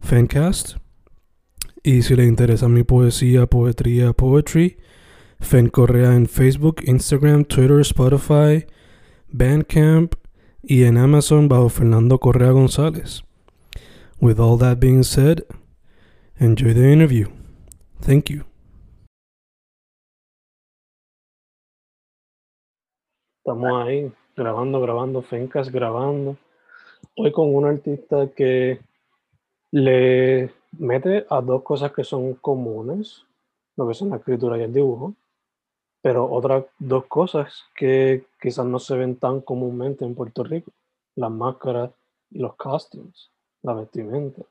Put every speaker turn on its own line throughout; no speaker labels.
Fencast. Y si le interesa mi poesía, poetría, poetry, Fen Correa en Facebook, Instagram, Twitter, Spotify, Bandcamp y en Amazon bajo Fernando Correa González. With all that being said, enjoy the interview. Thank you. Estamos ahí grabando, grabando, Fencas grabando. Hoy con un artista que le mete a dos cosas que son comunes, lo que son la escritura y el dibujo, pero otras dos cosas que quizás no se ven tan comúnmente en Puerto Rico, las máscaras y los costumes, la vestimenta.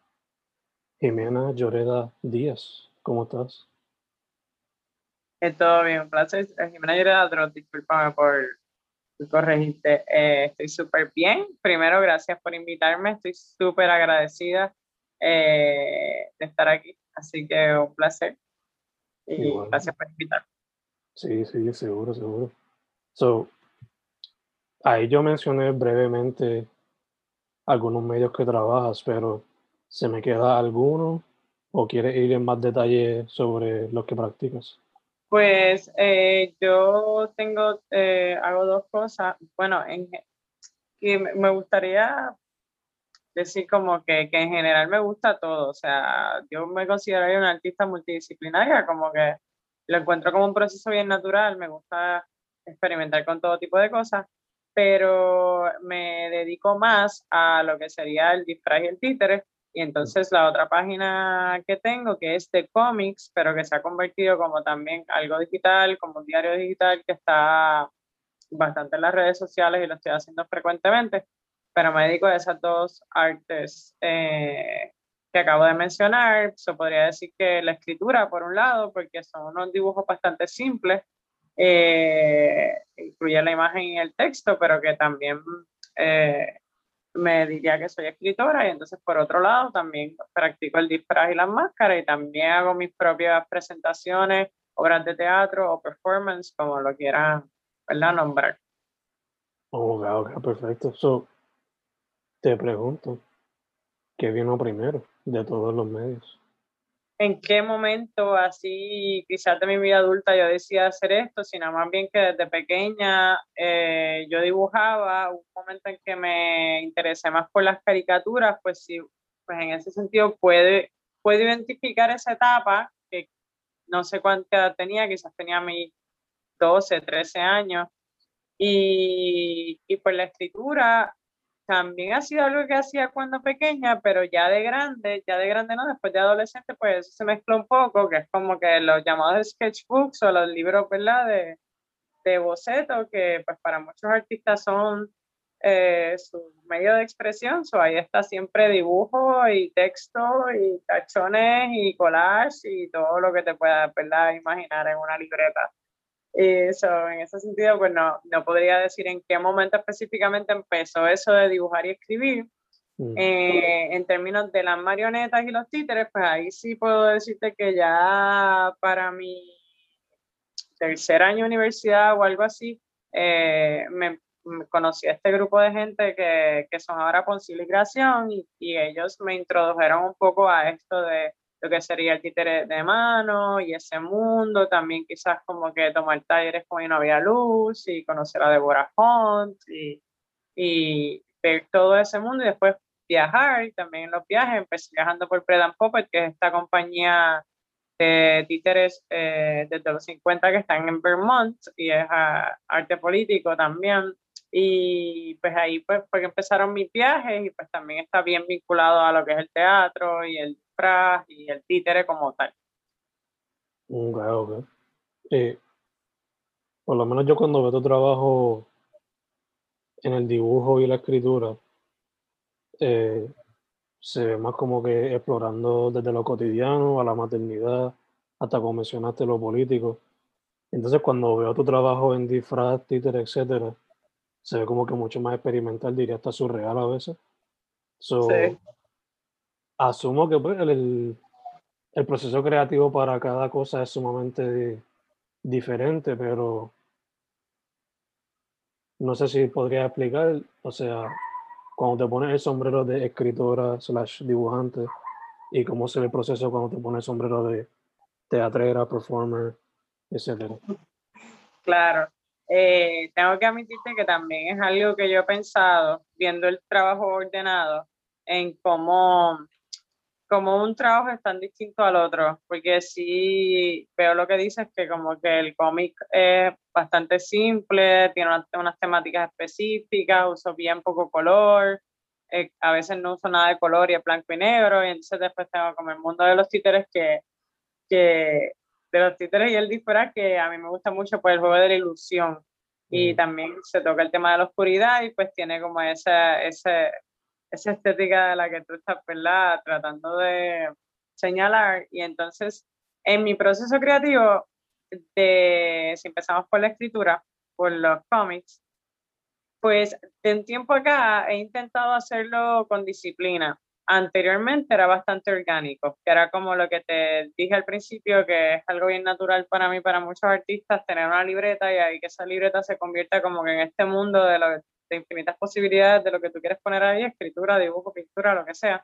Jimena Lloreda Díaz, ¿cómo estás?
Eh, todo bien, un placer. Eh, Jimena Lloreda, discúlpame por corregirte. Eh, estoy súper bien. Primero, gracias por invitarme. Estoy súper agradecida eh, de estar aquí. Así que un placer. Y gracias por invitarme.
Sí, sí, seguro, seguro. So, ahí yo mencioné brevemente algunos medios que trabajas, pero ¿se me queda alguno o quieres ir en más detalle sobre los que practicas?
Pues eh, yo tengo, eh, hago dos cosas. Bueno, en, que me gustaría decir como que, que, en general me gusta todo. O sea, yo me consideraría una artista multidisciplinaria, como que lo encuentro como un proceso bien natural, me gusta experimentar con todo tipo de cosas, pero me dedico más a lo que sería el disfraz y el títere. Y entonces la otra página que tengo, que es de cómics, pero que se ha convertido como también algo digital, como un diario digital que está bastante en las redes sociales y lo estoy haciendo frecuentemente, dedico a esas dos artes eh, que acabo de mencionar. Se podría decir que la escritura, por un lado, porque son unos dibujos bastante simples, eh, incluye la imagen y el texto, pero que también eh, me diría que soy escritora y entonces por otro lado también practico el disfraz y las máscaras y también hago mis propias presentaciones, obras de teatro o performance, como lo quieran ¿verdad? nombrar.
Oh, ok, perfecto. So, te pregunto, ¿qué vino primero de todos los medios?
¿En qué momento así, quizás de mi vida adulta, yo decía hacer esto? Sino más bien que desde pequeña eh, yo dibujaba, un momento en que me interesé más por las caricaturas, pues sí, pues en ese sentido puede, puedo identificar esa etapa, que no sé cuánta edad tenía, quizás tenía mis 12, 13 años, y, y pues la escritura también ha sido algo que hacía cuando pequeña, pero ya de grande, ya de grande no, después de adolescente, pues eso se mezcla un poco, que es como que los llamados sketchbooks o los libros, ¿verdad? De, de boceto, que pues para muchos artistas son eh, su medio de expresión, so ahí está siempre dibujo y texto y tachones y collage y todo lo que te puedas, ¿verdad? Imaginar en una libreta. Eso, en ese sentido, pues no, no podría decir en qué momento específicamente empezó eso de dibujar y escribir. Mm. Eh, en términos de las marionetas y los títeres, pues ahí sí puedo decirte que ya para mi tercer año de universidad o algo así, eh, me, conocí a este grupo de gente que, que son ahora conciliación y, y ellos me introdujeron un poco a esto de lo que sería el títere de mano y ese mundo, también quizás como que tomar talleres con no había luz y conocer a Deborah Hunt y, y ver todo ese mundo y después viajar, también en los viajes, empecé viajando por Pred Puppet, que es esta compañía de títeres eh, desde los 50 que están en Vermont y es arte político también. Y pues ahí pues porque empezaron mis viajes y pues también está bien vinculado a lo que es el teatro y el disfraz y el títere como tal.
Ok, ok. Eh, por lo menos yo cuando veo tu trabajo en el dibujo y la escritura, eh, se ve más como que explorando desde lo cotidiano a la maternidad, hasta como mencionaste lo político. Entonces cuando veo tu trabajo en disfraz, títer, etcétera, se ve como que mucho más experimental, diría hasta surreal a veces. So, Asumo que pues, el, el proceso creativo para cada cosa es sumamente diferente, pero no sé si podría explicar, o sea, cuando te pones el sombrero de escritora slash dibujante y cómo se ve el proceso cuando te pones el sombrero de teatrera, performer, etcétera.
Claro. Eh, tengo que admitirte que también es algo que yo he pensado viendo el trabajo ordenado en cómo como un trabajo es tan distinto al otro, porque sí veo lo que dices, que como que el cómic es bastante simple, tiene unas, temáticas específicas, uso bien poco color, eh, a veces no uso nada de color y es blanco y negro, y entonces después tengo como el mundo de los títeres que, que de los títeres y el disfraz que a mí me gusta mucho pues el juego de la ilusión. Y también se toca el tema de la oscuridad y pues tiene como ese, ese, esa estética de la que tú estás, ¿verdad? Tratando de señalar. Y entonces, en mi proceso creativo, de, si empezamos por la escritura, por los cómics, pues de un tiempo acá he intentado hacerlo con disciplina. Anteriormente era bastante orgánico, que era como lo que te dije al principio, que es algo bien natural para mí, para muchos artistas, tener una libreta y ahí que esa libreta se convierta como que en este mundo de lo, de infinitas posibilidades de lo que tú quieres poner ahí, escritura, dibujo, pintura, lo que sea.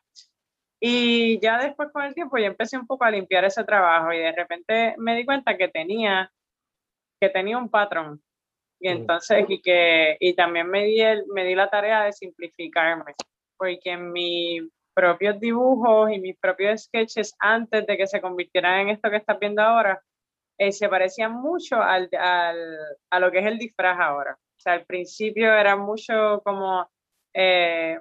Y ya después con el tiempo yo empecé un poco a limpiar ese trabajo y de repente me di cuenta que tenía, que tenía un patrón. Y entonces, y, que, y también me di, el, me di la tarea de simplificarme, porque en mis propios dibujos y mis propios sketches antes de que se convirtieran en esto que estás viendo ahora, eh, se parecían mucho al, al, a lo que es el disfraz ahora sea, al principio era mucho como eh,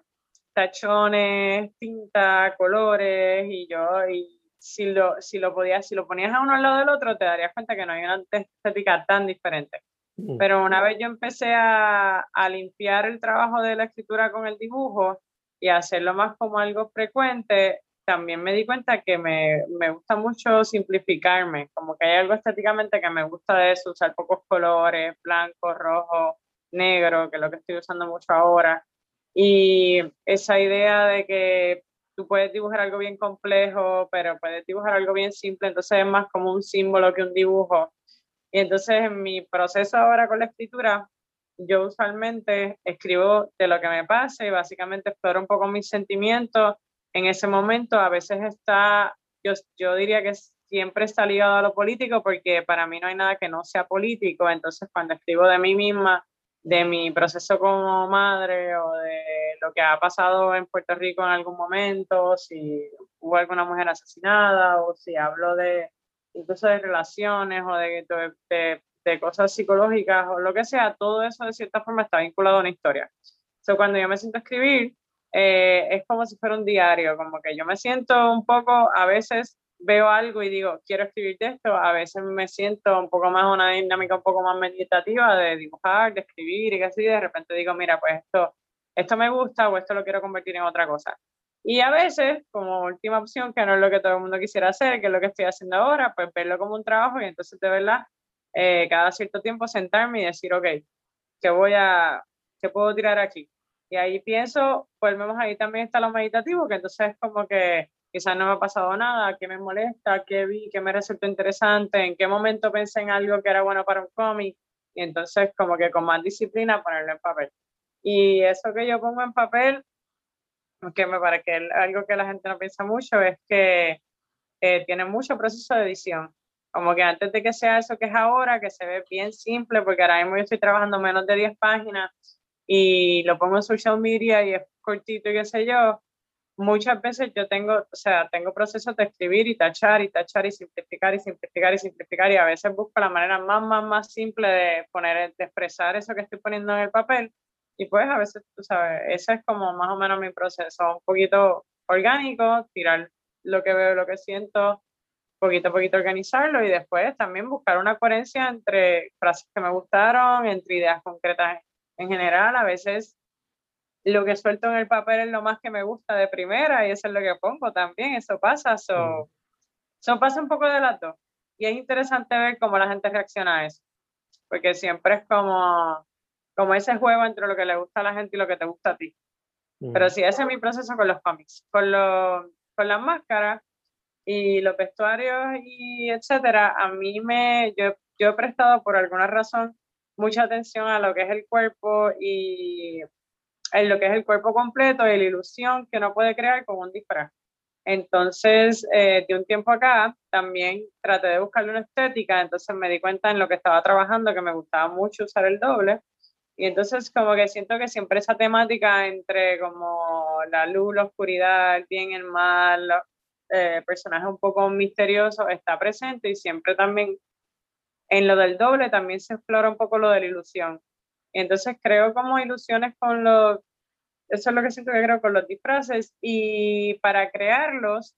tachones, tinta, colores, y yo, y si lo, si lo podías, si lo ponías a uno al lado del otro, te darías cuenta que no hay una estética tan diferente. Mm. Pero una vez yo empecé a, a limpiar el trabajo de la escritura con el dibujo y a hacerlo más como algo frecuente, también me di cuenta que me, me, gusta mucho simplificarme, como que hay algo estéticamente que me gusta de eso, usar pocos colores, blanco, rojo, negro, que es lo que estoy usando mucho ahora. Y esa idea de que tú puedes dibujar algo bien complejo, pero puedes dibujar algo bien simple, entonces es más como un símbolo que un dibujo. Y entonces en mi proceso ahora con la escritura, yo usualmente escribo de lo que me pase, básicamente exploro un poco mis sentimientos. En ese momento a veces está, yo, yo diría que siempre está ligado a lo político porque para mí no hay nada que no sea político, entonces cuando escribo de mí misma, de mi proceso como madre o de lo que ha pasado en Puerto Rico en algún momento, si hubo alguna mujer asesinada o si hablo de incluso de relaciones o de, de, cosas psicológicas o lo que sea, todo eso de cierta forma está vinculado a una historia. So, cuando yo me siento a escribir, eh, es como si fuera un diario, como que yo me siento un poco a veces veo algo y digo, quiero escribir de esto, a veces me siento un poco más una dinámica un poco más meditativa de dibujar, de escribir y así, de repente digo, mira, pues esto, esto me gusta o esto lo quiero convertir en otra cosa. Y a veces, como última opción, que no es lo que todo el mundo quisiera hacer, que es lo que estoy haciendo ahora, pues verlo como un trabajo y entonces de verdad, eh, cada cierto tiempo sentarme y decir, ok, ¿qué voy a, qué puedo tirar aquí? Y ahí pienso, pues vemos ahí también está lo meditativo, que entonces es como que quizás no me ha pasado nada, qué me molesta, qué vi, qué me resultó interesante, en qué momento pensé en algo que era bueno para un cómic, y entonces como que con más disciplina ponerlo en papel. Y eso que yo pongo en papel, que me parece que algo que la gente no piensa mucho, es que eh, tiene mucho proceso de edición. Como que antes de que sea eso que es ahora, que se ve bien simple, porque ahora mismo yo estoy trabajando menos de 10 páginas y lo pongo en social media y es cortito y qué sé yo, muchas veces yo tengo, o sea, tengo procesos de escribir y tachar y tachar y simplificar y simplificar y simplificar y a veces busco la manera más, más, más simple de poner, de expresar eso que estoy poniendo en el papel y pues a veces, tú sabes, ese es como más o menos mi proceso, un poquito orgánico, tirar lo que veo, lo que siento, poquito a poquito organizarlo y después también buscar una coherencia entre frases que me gustaron, entre ideas concretas en general, a veces lo que suelto en el papel es lo más que me gusta de primera y eso es lo que pongo también, eso pasa, eso, eso pasa un poco de las dos. Y es interesante ver cómo la gente reacciona a eso, porque siempre es como, como ese juego entre lo que le gusta a la gente y lo que te gusta a ti. Pero sí, ese es mi proceso con los cómics, con, lo, con las máscaras y los vestuarios y etcétera. A mí me, yo, yo he prestado por alguna razón mucha atención a lo que es el cuerpo y en lo que es el cuerpo completo y la ilusión que uno puede crear con un disfraz. Entonces, eh, de un tiempo acá, también traté de buscarle una estética, entonces me di cuenta en lo que estaba trabajando que me gustaba mucho usar el doble. Y entonces como que siento que siempre esa temática entre como la luz, la oscuridad, el bien, el mal, eh, personajes un poco misteriosos está presente y siempre también en lo del doble también se explora un poco lo de la ilusión. Entonces creo como ilusiones con los, eso es lo que siento que creo con los disfraces y para crearlos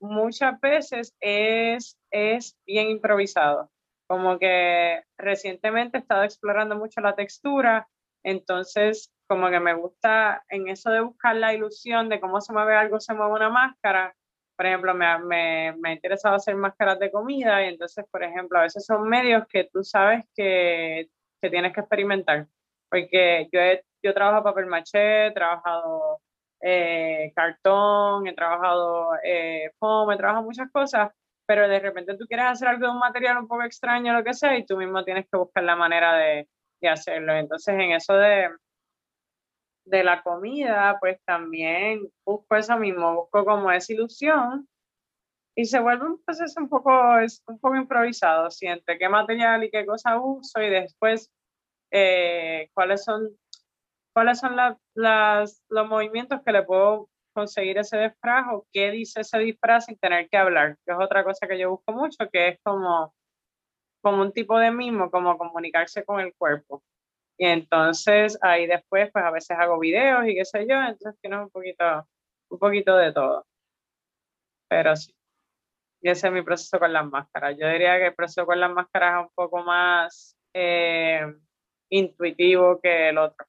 muchas veces es, es bien improvisado. Como que recientemente he estado explorando mucho la textura, entonces como que me gusta en eso de buscar la ilusión de cómo se mueve algo, se mueve una máscara. Por ejemplo, me, me, me ha interesado hacer máscaras de comida y entonces, por ejemplo, a veces son medios que tú sabes que, que tienes que experimentar porque yo, he, yo trabajo papel maché, he trabajado eh, cartón, he trabajado eh, foam, he trabajado muchas cosas, pero de repente tú quieres hacer algo de un material un poco extraño, lo que sea, y tú mismo tienes que buscar la manera de, de hacerlo. Entonces, en eso de, de la comida, pues también busco eso mismo, busco como esa ilusión y se vuelve un proceso un poco, es un poco improvisado, siente qué material y qué cosa uso y después eh, cuáles son, cuáles son las, los movimientos que le puedo conseguir ese disfraz o qué dice ese disfraz sin tener que hablar, que es otra cosa que yo busco mucho, que es como, como un tipo de mismo, como comunicarse con el cuerpo. Y entonces ahí después, pues a veces hago videos y qué sé yo, entonces tienes un poquito, un poquito de todo. Pero sí. Y ese es mi proceso con las máscaras. Yo diría que el proceso con las máscaras es un poco más eh, intuitivo que el otro.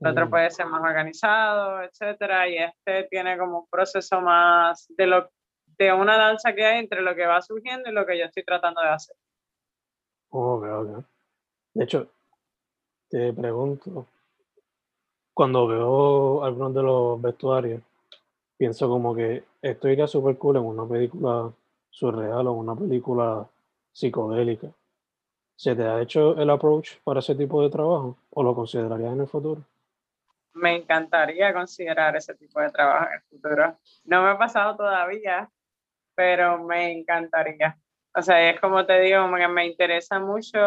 El otro mm. puede ser más organizado, etcétera, y este tiene como un proceso más de lo de una danza que hay entre lo que va surgiendo y lo que yo estoy tratando de hacer.
Ok, ok. De hecho, te pregunto, cuando veo algunos de los vestuarios, pienso como que esto iría súper cool en una película surreal o una película psicodélica. ¿Se te ha hecho el approach para ese tipo de trabajo o lo considerarías en el futuro?
Me encantaría considerar ese tipo de trabajo en el futuro. No me ha pasado todavía, pero me encantaría. O sea, es como te digo, me, me interesa mucho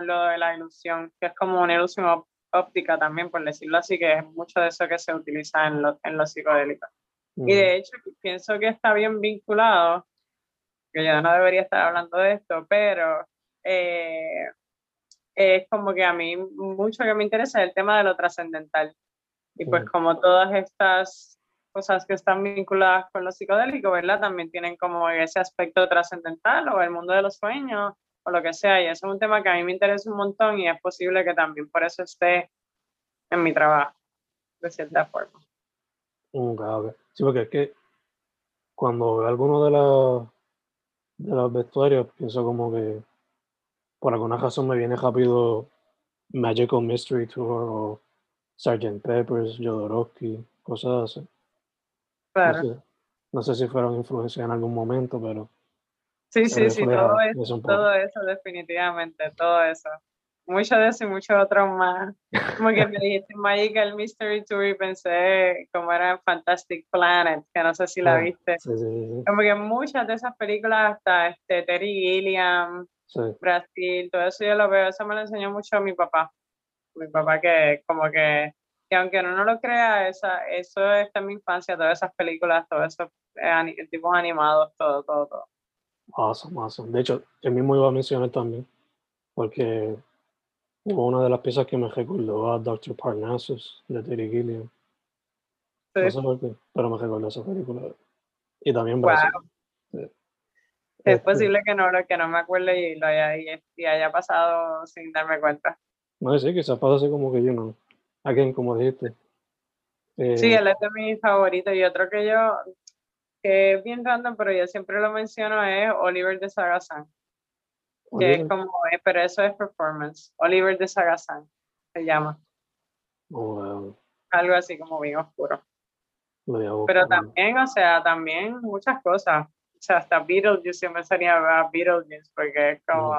lo de la ilusión, que es como una ilusión óptica también, por decirlo así, que es mucho de eso que se utiliza en, lo, en los psicodélicos. Y de hecho, pienso que está bien vinculado, que yo no debería estar hablando de esto, pero eh, es como que a mí mucho que me interesa el tema de lo trascendental. Y pues como todas estas cosas que están vinculadas con lo psicodélico, ¿verdad? También tienen como ese aspecto trascendental o el mundo de los sueños o lo que sea. Y eso es un tema que a mí me interesa un montón y es posible que también por eso esté en mi trabajo, de cierta forma.
Sí, porque es que cuando veo alguno de los, de los vestuarios, pienso como que por alguna razón me viene rápido Magical Mystery Tour o Sgt. Peppers, Jodorowsky, cosas así. Claro. No sé, si fueron influencias en algún momento, pero...
Sí, sí, sí, todo eso, todo eso, definitivamente, todo eso. Mucho de eso y mucho otro más. Como que me dijiste Magical Mystery Tour y pensé como era Fantastic Planet, que no sé si la viste. Sí, sí, como que muchas de esas películas, hasta este, Terry Gilliam, Brasil, todo eso yo lo veo, eso me lo enseñó mucho mi papá. Mi papá que como que Y aunque uno no lo crea, esa, eso está en mi infancia, todas esas películas, todos esos eh, tipos animados, todo, todo, todo.
Awesome, awesome. De hecho, el mismo iba a mencionar también, porque una de las piezas que me recordó a Dr. Parnassus de Terry Gilliam. No sé por qué, pero me recordó esa película. Y también Brasil.
Es este posible que no, que no me acuerde y lo haya, y haya pasado sin darme cuenta.
No sé, quizás pasa así como que yo no. Again, como dijiste.
sí, eh, él es de mis favoritos. Y otro que yo, que es bien random, pero yo siempre lo menciono, es Oliver de Que es como, eh, pero eso es performance. Oliver de Sagazán se llama.
Oh,
Algo así como bien oscuro. Pero también, o sea, también muchas cosas. O sea, hasta Beetlejuice, siempre sería a Beetlejuice, porque es como.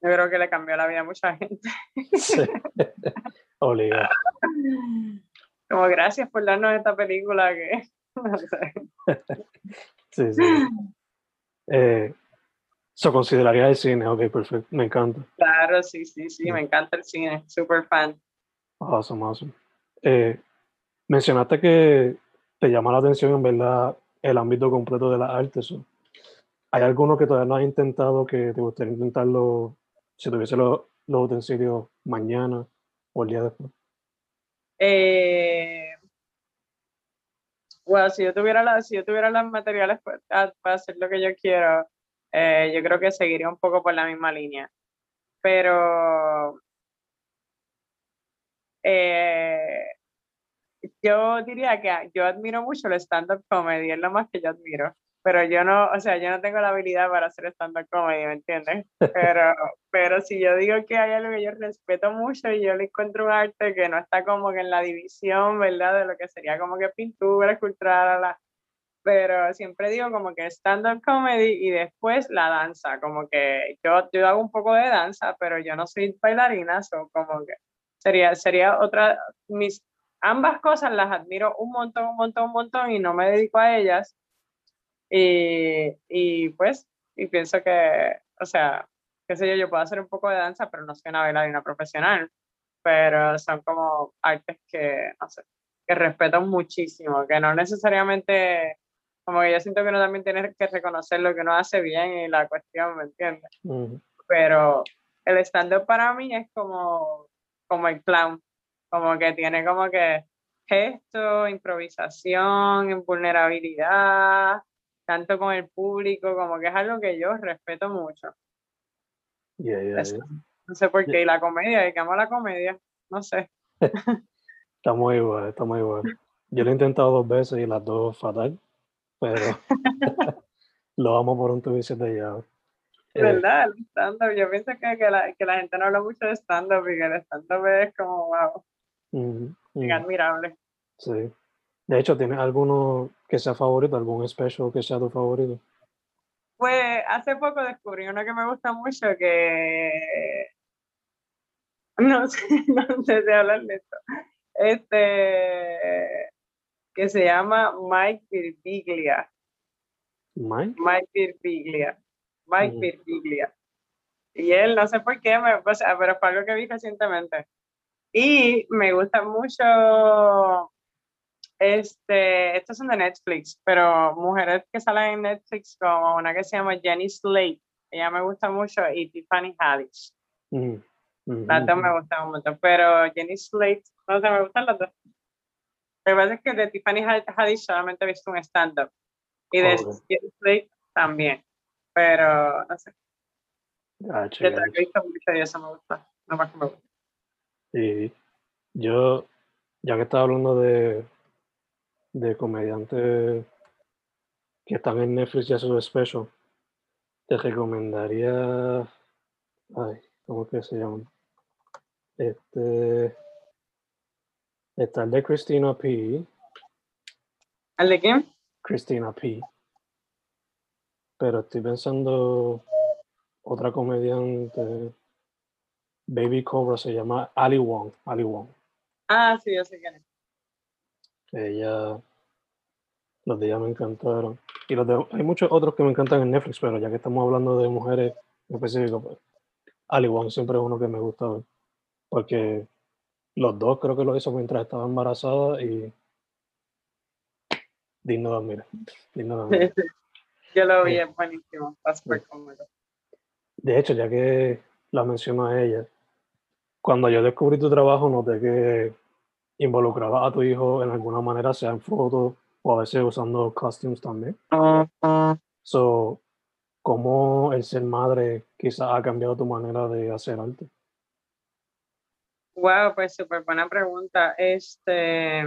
Yo creo que le cambió la vida a mucha gente. Sí.
Oliver.
Como gracias por darnos esta película que. No sé.
sí, sí. Eh, ¿Se consideraría el cine? Ok, perfecto. Me encanta.
Claro, sí, sí, sí. Me encanta el cine. Super fan.
Awesome, awesome. Eh, Mencionaste que te llama la atención en verdad el ámbito completo de las artes. ¿Hay alguno que todavía no has intentado que te gustaría intentarlo si tuviese los, utensilios mañana o el día después?
Eh, bueno, si yo tuviera la, si yo tuviera los materiales para, hacer lo que yo quiero, eh, yo creo que seguiría un poco por la misma línea. Pero eh, yo diría que yo admiro mucho el stand-up comedy, es lo más que yo admiro. Pero yo no, o sea, yo no tengo la habilidad para hacer stand-up comedy, ¿me entiendes? Pero, pero si yo digo que hay algo que yo respeto mucho y yo le encuentro un arte que no está como que en la división, ¿verdad? De lo que sería como que pintura, escultura, la, pero siempre digo como que stand-up comedy y después la danza, como que yo, yo hago un poco de danza, pero yo no soy bailarina, o como que sería, sería otra, mis ambas cosas las admiro un montón, un montón, un montón y no me dedico a ellas. Y, y pues, y pienso que, o sea, qué sé yo, yo puedo hacer un poco de danza, pero no soy una bailarina profesional. Pero son como artes que, no sé, que respeto muchísimo, que no necesariamente, como que yo siento que uno también tiene que reconocer lo que uno hace bien y la cuestión, ¿me entiendes? Pero el stand-up para mí es como, como el clown, como que tiene como que gesto, improvisación, vulnerabilidad, tanto con el público, como que es algo que yo respeto mucho. No sé por qué, y la comedia, que amo la comedia, no sé.
está muy igual, está muy igual. Yo lo he intentado dos veces y las dos fatal, pero lo amo por un tubicio de llave.
Eh, ¿Verdad? El stand-up, yo pienso que, que, la, que la gente no habla mucho de stand-up y que el stand-up es como, wow admirable.
Sí. De hecho, ¿tienes alguno que sea favorito, algún especial que sea tu favorito?
Pues hace poco descubrí uno que me gusta mucho que no sé, no sé si hablar de esto. Este que se llama Mike Birbiglia.
Mike.
Mike Birbiglia. Mike Birbiglia. Y él, no sé por qué, me, o sea, pero fue algo que vi recientemente. Y me gusta mucho, este, estos son de Netflix, pero mujeres que salen en Netflix como una que se llama Jenny Slate, ella me gusta mucho, y Tiffany Haddish. Mm, mm, las dos me mm. gustan mucho, pero Jenny Slate, no sé, me gustan las dos. Lo que pasa es que de Tiffany Haddish solamente he visto un stand-up, y de Slate también, pero no sé.
Gotcha,
He visto mucho y eso me gusta, no más que me gusta.
Y yo, ya que estaba hablando de, de comediantes que están en Netflix y hacen special, te recomendaría. Ay, ¿cómo que se llama? Este. Está el de Christina P.
¿El de quién?
Christina P. Pero estoy pensando otra comediante Baby Cobra se llama Ali Wong. Ali Wong.
Ah, sí, yo sé quién es.
Ella, los de ella me encantaron. Y los de, hay muchos otros que me encantan en Netflix, pero ya que estamos hablando de mujeres en específico, pues Ali Wong siempre es uno que me gusta ver. Porque los dos creo que lo hizo mientras estaba embarazada y digno de admirar. Digno de admirar.
Yo lo vi, es buenísimo.
De hecho, ya que la menciono a ella, cuando yo descubrí tu trabajo, noté que involucraba a tu hijo en alguna manera, sea en fotos o a veces usando costumes también. So, ¿cómo el ser madre quizás ha cambiado tu manera de hacer arte?
Wow, pues súper buena pregunta. Este,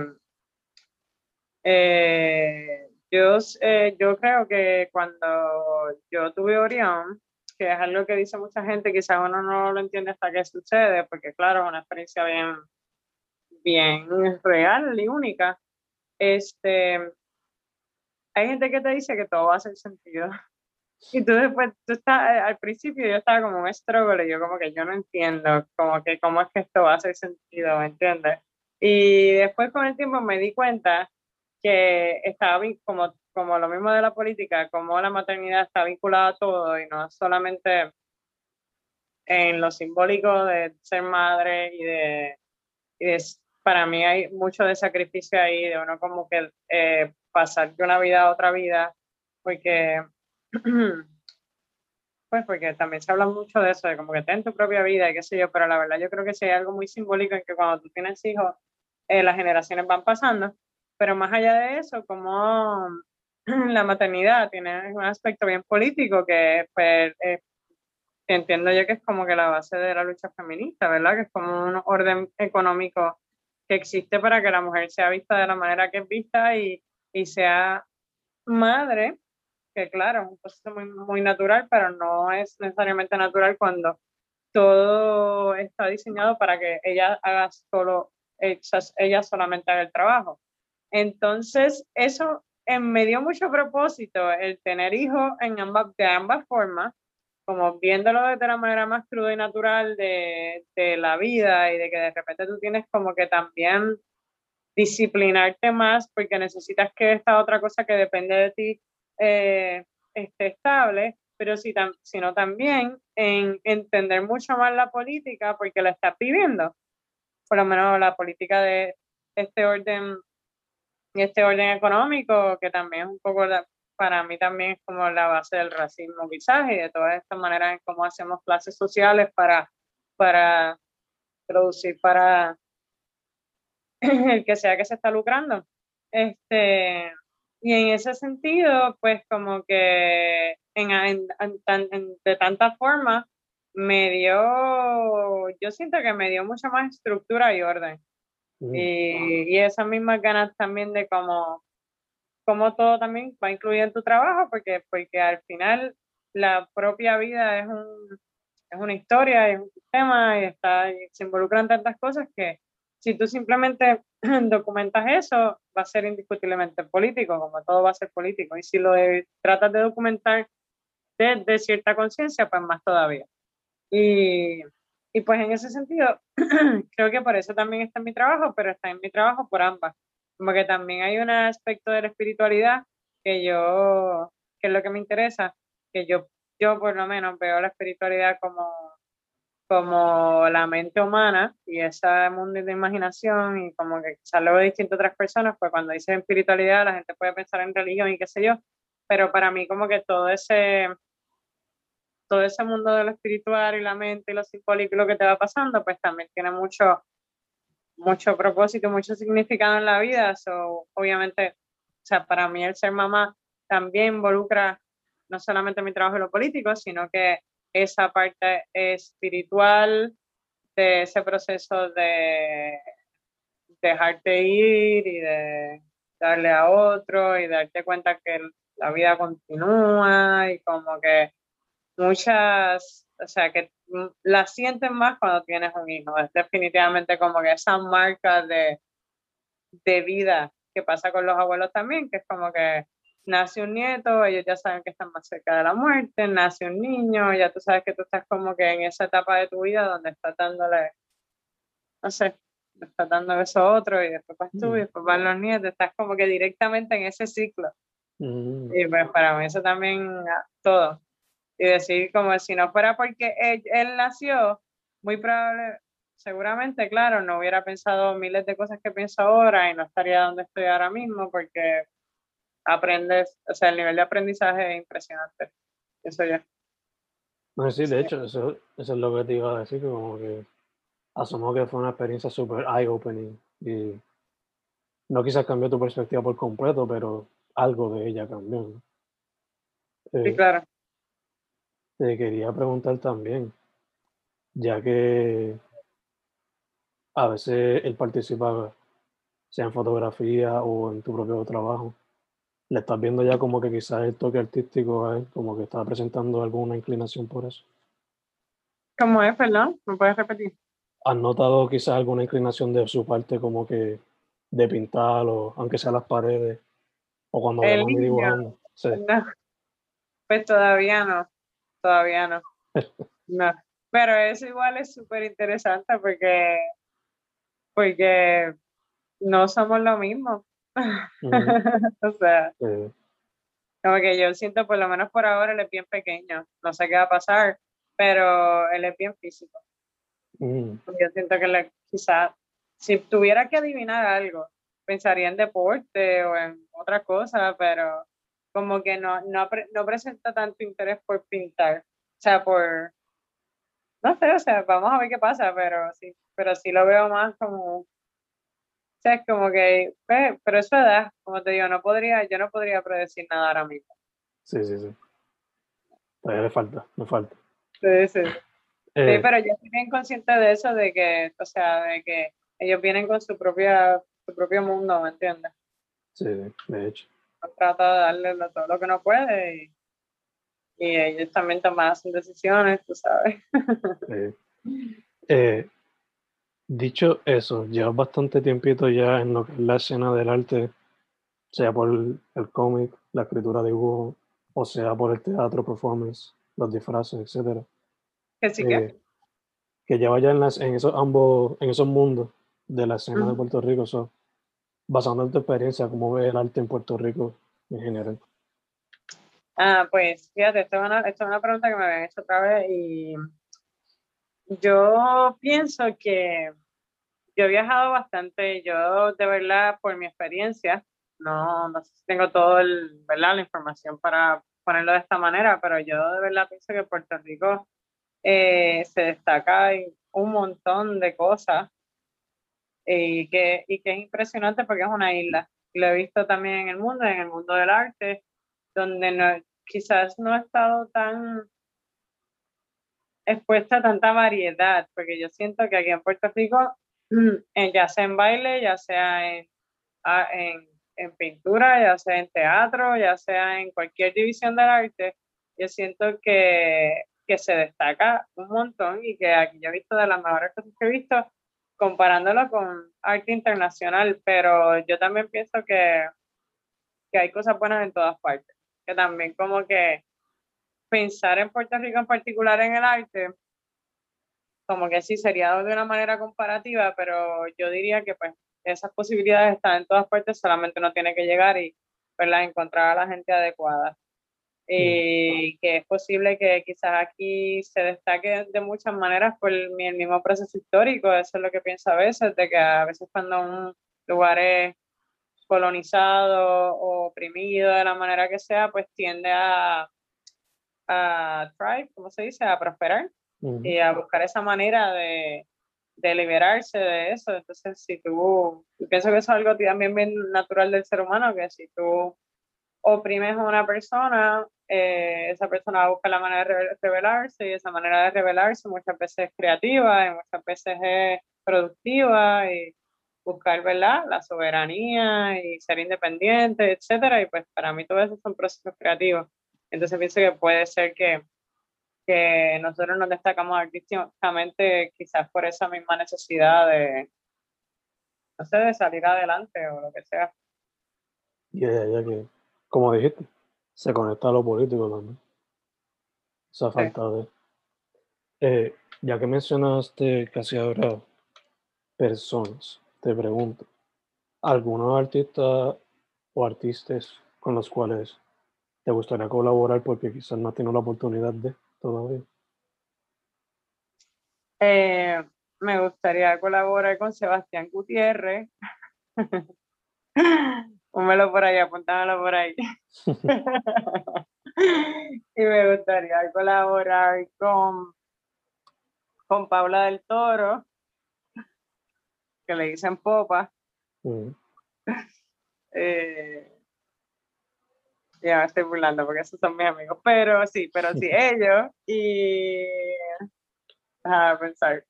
eh, yo, eh, yo creo que cuando yo tuve Orión, que es algo que dice mucha gente, quizás uno no lo entiende hasta que sucede, porque claro, es una experiencia bien, bien real y única. Este, hay gente que te dice que todo va a hacer sentido. Y tú después, tú estás, al principio yo estaba como un struggle y yo como que yo no entiendo, como que cómo es que esto va a hacer sentido, ¿me entiendes? Y después con el tiempo me di cuenta que estaba como, como lo mismo de la política, como la maternidad está vinculada a todo y no solamente en lo simbólico de ser madre y de, y para mí hay mucho de sacrificio ahí, de uno como que eh, pasar de una vida a otra vida, porque pues porque también se habla mucho de eso, de como que ten tu propia vida y qué sé yo, pero la verdad yo creo que sí hay algo muy simbólico en que cuando tú tienes hijos, eh, las generaciones van pasando pero más allá de eso, como la maternidad tiene un aspecto bien político que pues, eh, entiendo yo que es como que la base de la lucha feminista, ¿verdad? Que es como un orden económico que existe para que la mujer sea vista de la manera que es vista y, y sea madre, que claro, es un proceso muy, muy natural, pero no es necesariamente natural cuando todo está diseñado para que ella haga solo, ella solamente haga el trabajo. Entonces, eso eh, me dio mucho propósito el tener hijos en ambas, de ambas formas, como viéndolo desde la manera más cruda y natural de, de la vida y de que de repente tú tienes como que también disciplinarte más porque necesitas que esta otra cosa que depende de ti eh, esté estable, pero si sino también en entender mucho más la política porque la estás viviendo, por lo menos la política de este orden este orden económico, que también es un poco, para mí también es como la base del racismo quizás y de todas estas maneras en cómo hacemos clases sociales para, para producir para el que sea que se está lucrando. Este, y en ese sentido, pues como que en, en, de tantas formas me dio, yo siento que me dio mucha más estructura y orden. Y, y, esas mismas ganas también de cómo, cómo todo también va incluido en tu trabajo, porque, porque al final la propia vida es, un, es una historia, es un sistema y, está, y se involucran tantas cosas que si tú simplemente documentas eso, va a ser indiscutiblemente político, como todo va a ser político. Y si lo tratas de documentar desde de cierta conciencia, pues más todavía. Y, y pues en ese sentido, creo que por eso también está en mi trabajo, pero está en mi trabajo por ambas. Como que también hay un aspecto de la espiritualidad que yo, que es lo que me interesa, que yo, yo por lo menos veo la espiritualidad como, como la mente humana y ese mundo de imaginación y como que quizás lo distinto a otras personas, pues cuando dicen espiritualidad la gente puede pensar en religión y qué sé yo, pero para mí como que todo ese todo ese mundo de lo espiritual y la mente y lo simbólico y lo que te va pasando, pues también tiene mucho, mucho propósito, mucho significado en la vida. So, obviamente, o sea, para mí el ser mamá también involucra no solamente mi trabajo en lo político, sino que esa parte espiritual de ese proceso de dejarte ir y de darle a otro y darte cuenta que la vida continúa y como que muchas, o sea, que la sienten más cuando tienes un hijo. Es definitivamente como que esa marca de, de vida que pasa con los abuelos también, que es como que nace un nieto, ellos ya saben que están más cerca de la muerte, nace un niño, ya tú sabes que tú estás como que en esa etapa de tu vida donde estás dándole, no sé, estás dando eso a otro y después vas tú y mm. después van los nietos, estás como que directamente en ese ciclo. Mm. Y pues para mí eso también, ah, todo, y decir como si no fuera porque él, nació, muy probable, seguramente, claro, no hubiera pensado miles de cosas que pienso ahora y no estaría donde estoy ahora mismo porque aprendes, o sea, el nivel de aprendizaje es impresionante. Eso ya.
No, sí, de hecho, eso, eso, es lo que te iba a decir, como que asumo que fue una experiencia súper eye-opening y no quizás cambió tu perspectiva por completo, pero algo de ella cambió.
sí, eh, claro.
Te quería preguntar también, ya que a veces él participa, sea en fotografía o en tu propio trabajo, le estás viendo ya como que quizás el toque artístico él, como que está presentando alguna inclinación por eso.
¿Cómo es, perdón? ¿Me puedes repetir?
¿Has notado quizás alguna inclinación de su parte como que de pintar o aunque sea las paredes o cuando vemos dibujando?
Pues todavía no, todavía no. no. Pero eso igual es súper interesante porque porque no somos lo mismo. o sea, como que yo siento, por lo menos por ahora, él es bien pequeño. No sé qué va a pasar, pero él es bien físico. Yo siento que le, quizás, si tuviera que adivinar algo, pensaría en deporte o en otra cosa, pero como que no, no, no presenta tanto interés por pintar. O sea, por, no sé, o sea, vamos a ver qué pasa, pero sí, pero sí lo veo más como, sea, es como que, pues, pero eso edad, como te digo, no podría, yo no podría predecir nada ahora mismo.
Sí, sí, sí. Todavía le falta, me falta.
Sí, sí. sí, eh, pero yo estoy bien consciente de eso, de que, o sea, de que ellos vienen con su propia, su propio mundo, ¿me entiendes?
Sí, de hecho.
Trata de darle todo lo que no puede y, y ellos también toman decisiones, tú sabes.
Sí. Eh, Dicho eso, llevas bastante tiempito ya en lo que es la escena del arte, sea por el, cómic, la escritura de dibujo, o sea por el teatro, performance, los disfraces, etc.
Que sí que. Eh,
que lleva ya en, las, en esos ambos, en esos mundos de la escena de Puerto Rico, so, basando en tu experiencia, ¿cómo ves el arte en Puerto Rico en general?
Ah, pues fíjate, esta es una, esta es una pregunta que me habían hecho otra vez y yo pienso que yo he viajado bastante, yo de verdad, por mi experiencia, no, no tengo todo el, ¿verdad? la información para ponerlo de esta manera, pero yo de verdad pienso que Puerto Rico eh, se destaca en un montón de cosas y que, y que es impresionante porque es una isla. Lo he visto también en el mundo, en el mundo del arte, donde no, quizás no ha estado tan expuesta a tanta variedad, porque yo siento que aquí en Puerto Rico, ya sea en baile, ya sea en, en, en, pintura, ya sea en teatro, ya sea en cualquier división del arte, yo siento que, que se destaca un montón y que aquí yo he visto de las mejores cosas que he visto comparándolo con arte internacional, pero yo también pienso que, que hay cosas buenas en todas partes, que también como que pensar en Puerto Rico en particular en el arte, como que sí sería de una manera comparativa, pero yo diría que pues esas posibilidades están en todas partes, solamente uno tiene que llegar y ¿verdad? encontrar a la gente adecuada. Y que es posible que quizás aquí se destaque de muchas maneras por el, mismo proceso histórico, eso es lo que pienso a veces, de que a veces cuando un lugar es colonizado o oprimido de la manera que sea, pues tiende a, a thrive, ¿cómo se dice? A prosperar y a buscar esa manera de, de, liberarse de eso. Entonces, si tú, pienso que eso es algo también bien natural del ser humano, que si tú oprimes a una persona, eh, esa persona va a buscar la manera de revelarse y esa manera de revelarse muchas veces es creativa y muchas veces es productiva y buscar, ¿verdad? La soberanía y ser independiente, etcétera. Y pues para mí todo eso son procesos creativos. Entonces pienso que puede ser que, que nosotros nos destacamos artísticamente quizás por esa misma necesidad de, no sé, de salir adelante o lo que sea.
Ya, ya, que, como dijiste, se conecta a lo político también. Esa falta de... Eh, ya que mencionaste casi ahora personas, te pregunto, ¿algunos artistas o artistas con los cuales te gustaría colaborar porque quizás no has tenido la oportunidad de todavía?
Eh, me gustaría colaborar con Sebastián Gutiérrez. Pónmelo por ahí, apúntamelo por ahí. y me gustaría colaborar con, con Paula del Toro, que le dicen Popa. Mm. Eh, ya me estoy burlando porque esos son mis amigos, pero sí, pero sí, ellos y... a pensar.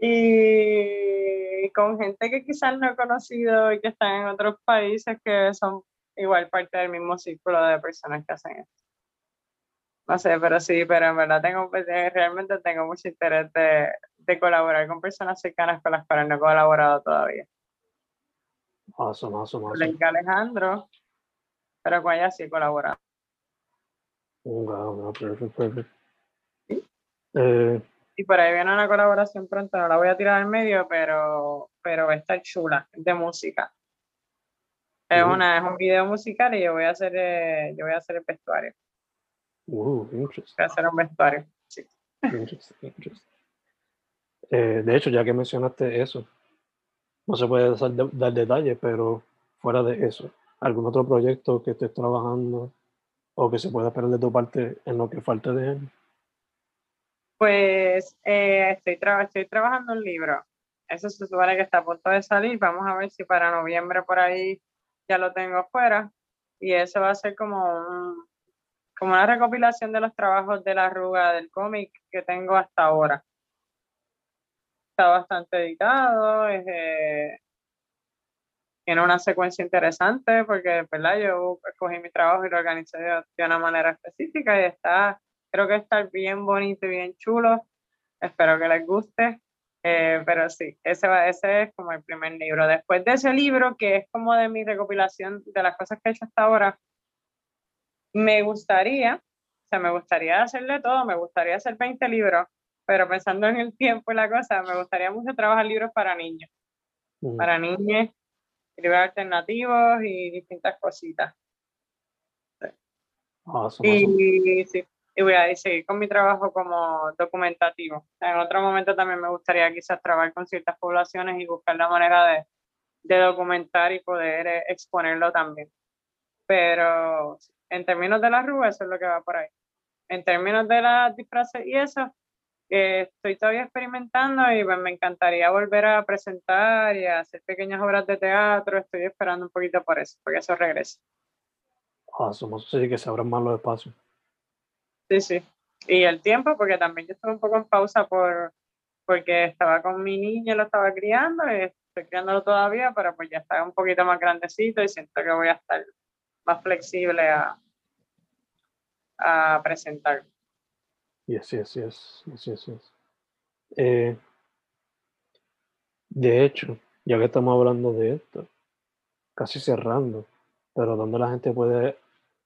Y con gente que quizás no he conocido y que están en otros países que son igual parte del mismo círculo de personas que hacen esto. No sé, pero sí, pero en verdad tengo, pues, eh, realmente tengo mucho interés de, de colaborar con personas cercanas con las cuales no he colaborado todavía.
Awesome, awesome, awesome.
Alejandro, pero con ella sí he colaborado.
Wow, perfecto, perfecto.
Eh, y por ahí viene una colaboración pronto, no la voy a tirar al medio, pero, pero va a estar chula, de música. Es, una, es un video musical y yo voy a hacer, eh, yo voy a hacer el vestuario.
Uh, interesting.
Voy a hacer un vestuario, sí.
Interesting, interesting. Eh, de hecho, ya que mencionaste eso, no se puede dar detalles, pero fuera de eso, ¿algún otro proyecto que estés trabajando o que se pueda esperar de tu parte en lo que falta de año?
Pues eh, estoy, estoy trabajando un libro. Eso se supone que está a punto de salir. Vamos a ver si para noviembre por ahí ya lo tengo fuera. Y eso va a ser como, como una recopilación de los trabajos de la arruga del cómic que tengo hasta ahora. Está bastante editado, eh, tiene una secuencia interesante porque ¿verdad? yo escogí mi trabajo y lo organicé de una manera específica y está Creo que está bien bonito y bien chulo. Espero que les guste. Eh, pero sí, ese, va, ese es como el primer libro. Después de ese libro, que es como de mi recopilación de las cosas que he hecho hasta ahora, me gustaría, o sea, me gustaría hacerle todo, me gustaría hacer 20 libros, pero pensando en el tiempo y la cosa, me gustaría mucho trabajar libros para niños, para niños, libros alternativos y distintas cositas. y, sí, y voy a seguir con mi trabajo como documentativo. En otro momento también me gustaría quizás trabajar con ciertas poblaciones y buscar la manera de, de documentar y poder eh, exponerlo también. Pero en términos de la rúa, eso es lo que va por ahí. En términos de las disfraces y eso, eh, estoy todavía experimentando y pues, me encantaría volver a presentar y a hacer pequeñas obras de teatro. Estoy esperando un poquito por eso, porque eso regresa.
Ah, somos sí que se abran más los espacios.
Sí, sí. Y el tiempo, porque también yo estuve un poco en pausa por, porque estaba con mi niña, lo estaba criando, y estoy criándolo todavía, pero pues ya está un poquito más grandecito y siento que voy a estar más flexible a, a presentar.
Y así, así es, así es. Eh, de hecho, ya que estamos hablando de esto, casi cerrando, pero ¿dónde la gente puede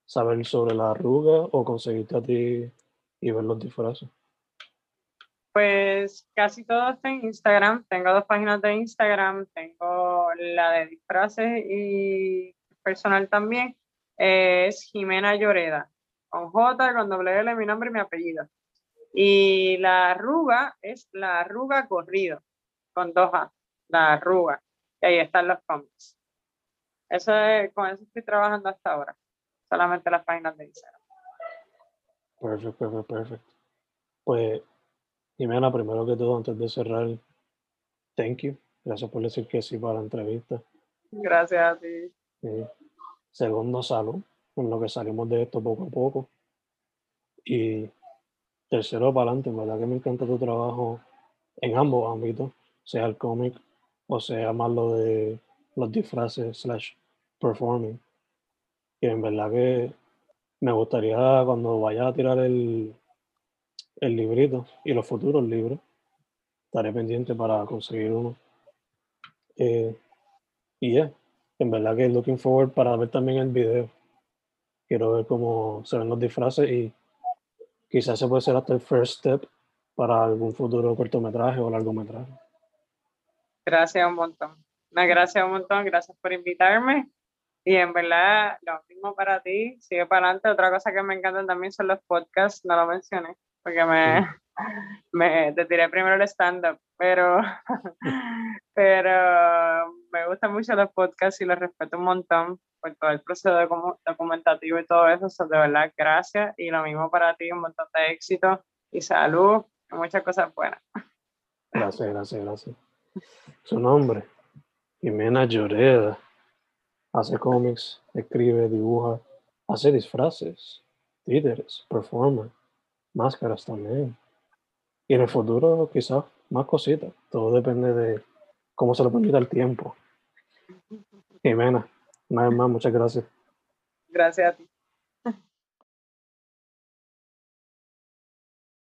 saber sobre la arruga o conseguirte a ti y ver los disfraces?
Pues casi todo está en Instagram. Tengo dos páginas de Instagram. Tengo la de disfraces y personal también. es Jimena Lloreda. Con J, con doble L, mi nombre y mi apellido. Y la arruga es la arruga corrido, con dos A, la arruga. Y ahí están los cómics. Eso es, con eso estoy trabajando hasta ahora solamente las páginas de Instagram.
Perfecto, perfecto, perfecto. Pues, Jimena, primero que todo, antes de cerrar, thank you. Gracias por decir que sí para la entrevista.
Gracias a ti.
Segundo, salud, en lo que salimos de esto poco a poco. Y tercero, para adelante, en verdad que me encanta tu trabajo en ambos ámbitos, sea el cómic o sea más lo de los disfraces slash performing. Y en verdad que me gustaría cuando vaya a tirar el, el librito y los futuros libros, estaré pendiente para conseguir uno. Eh, y ya, en verdad que looking forward para ver también el video. Quiero ver cómo se ven los disfraces y quizás se puede ser hasta el first step para algún futuro cortometraje o largometraje.
Gracias un montón. Gracias un montón, gracias por invitarme y en verdad, lo mismo para ti, sigue para adelante. Otra cosa que me encantan también son los podcasts, no lo mencioné, porque me, me, te tiré primero el stand-up, pero, pero me gustan mucho los podcasts y los respeto un montón por todo el proceso documentativo y todo eso. de verdad, gracias. Y lo mismo para ti, un montón de éxito y salud y muchas cosas buenas.
Gracias, gracias, gracias. Su nombre, Jimena Lloreda. Hace cómics, escribe, dibuja, hace disfraces, títeres, performer, máscaras también. Y en el futuro quizás más cositas. Todo depende de cómo se lo permita el tiempo. Jimena, vez más, muchas gracias.
Gracias a ti.